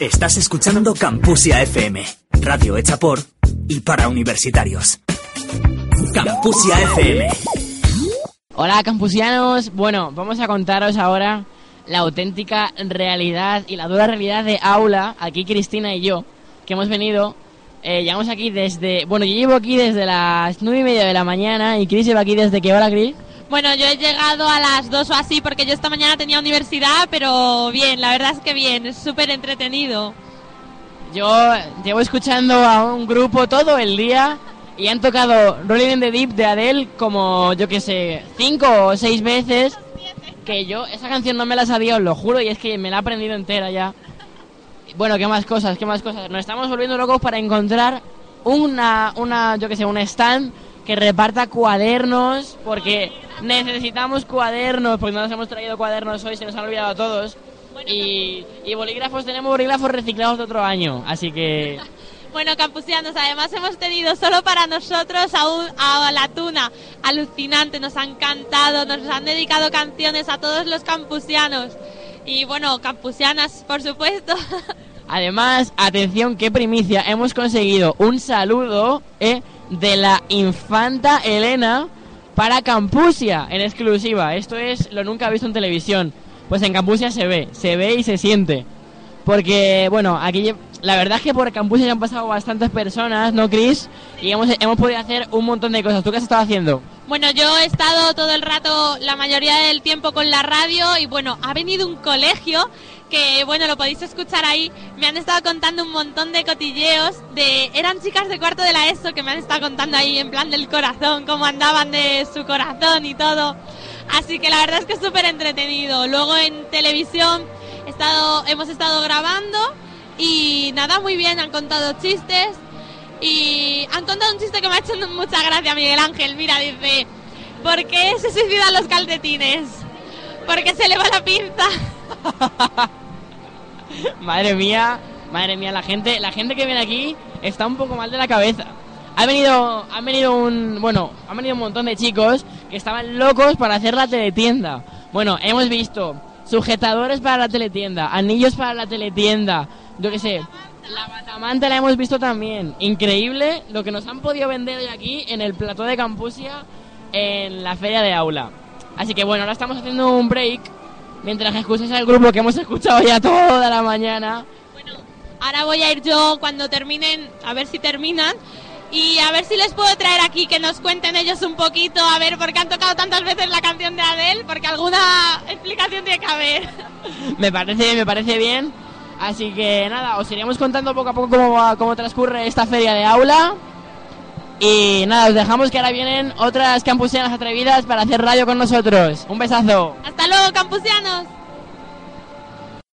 Estás escuchando Campusia FM, radio hecha por y para universitarios. Campusia FM. Hola campusianos, bueno, vamos a contaros ahora la auténtica realidad y la dura realidad de aula, aquí Cristina y yo, que hemos venido, eh, llegamos aquí desde, bueno, yo llevo aquí desde las nueve y media de la mañana y Cris lleva aquí desde qué hora, Cris? Bueno, yo he llegado a las dos o así porque yo esta mañana tenía universidad, pero bien, la verdad es que bien, es súper entretenido. Yo llevo escuchando a un grupo todo el día y han tocado Rolling in the Deep de Adele como, yo que sé, cinco o seis veces. Que yo esa canción no me la sabía, os lo juro, y es que me la he aprendido entera ya. Bueno, ¿qué más cosas? ¿Qué más cosas? Nos estamos volviendo locos para encontrar una, una yo que sé, un stand que reparta cuadernos, porque necesitamos cuadernos, porque no nos hemos traído cuadernos hoy, se nos han olvidado a todos. Y, y bolígrafos, tenemos bolígrafos reciclados de otro año, así que... Bueno, campusianos, además hemos tenido solo para nosotros a, un- a la tuna alucinante, nos han cantado, nos han dedicado canciones a todos los campusianos y bueno, campusianas, por supuesto. Además, atención, qué primicia, hemos conseguido un saludo eh, de la infanta Elena para Campusia en exclusiva. Esto es lo nunca visto en televisión. Pues en Campusia se ve, se ve y se siente. Porque, bueno, aquí la verdad es que por Campusia ya han pasado bastantes personas, ¿no, Chris? Y hemos, hemos podido hacer un montón de cosas. ¿Tú qué has estado haciendo? Bueno, yo he estado todo el rato, la mayoría del tiempo con la radio y bueno, ha venido un colegio que bueno, lo podéis escuchar ahí. Me han estado contando un montón de cotilleos de eran chicas de cuarto de la ESO que me han estado contando ahí en plan del corazón, cómo andaban de su corazón y todo. Así que la verdad es que es súper entretenido. Luego en televisión estado, hemos estado grabando y nada, muy bien, han contado chistes. Y han contado un chiste que me ha hecho mucha gracia, Miguel Ángel. Mira, dice, ¿por qué se suicidan los calcetines? Porque se le va la pinza. Madre mía, madre mía, la gente, la gente que viene aquí está un poco mal de la cabeza. Ha venido, han venido un, bueno, han venido un montón de chicos que estaban locos para hacer la teletienda. Bueno, hemos visto sujetadores para la teletienda, anillos para la teletienda, yo qué sé. La batamanta la hemos visto también. Increíble lo que nos han podido vender hoy aquí en el plató de Campusia en la feria de aula. Así que bueno, ahora estamos haciendo un break mientras escuchas al grupo que hemos escuchado ya toda la mañana. Ahora voy a ir yo cuando terminen, a ver si terminan. Y a ver si les puedo traer aquí que nos cuenten ellos un poquito, a ver por qué han tocado tantas veces la canción de Adele, porque alguna explicación tiene que haber. Me parece, me parece bien. Así que nada, os iríamos contando poco a poco cómo, cómo transcurre esta feria de aula. Y nada, os dejamos que ahora vienen otras campusianas atrevidas para hacer radio con nosotros. Un besazo. Hasta luego, campusianos.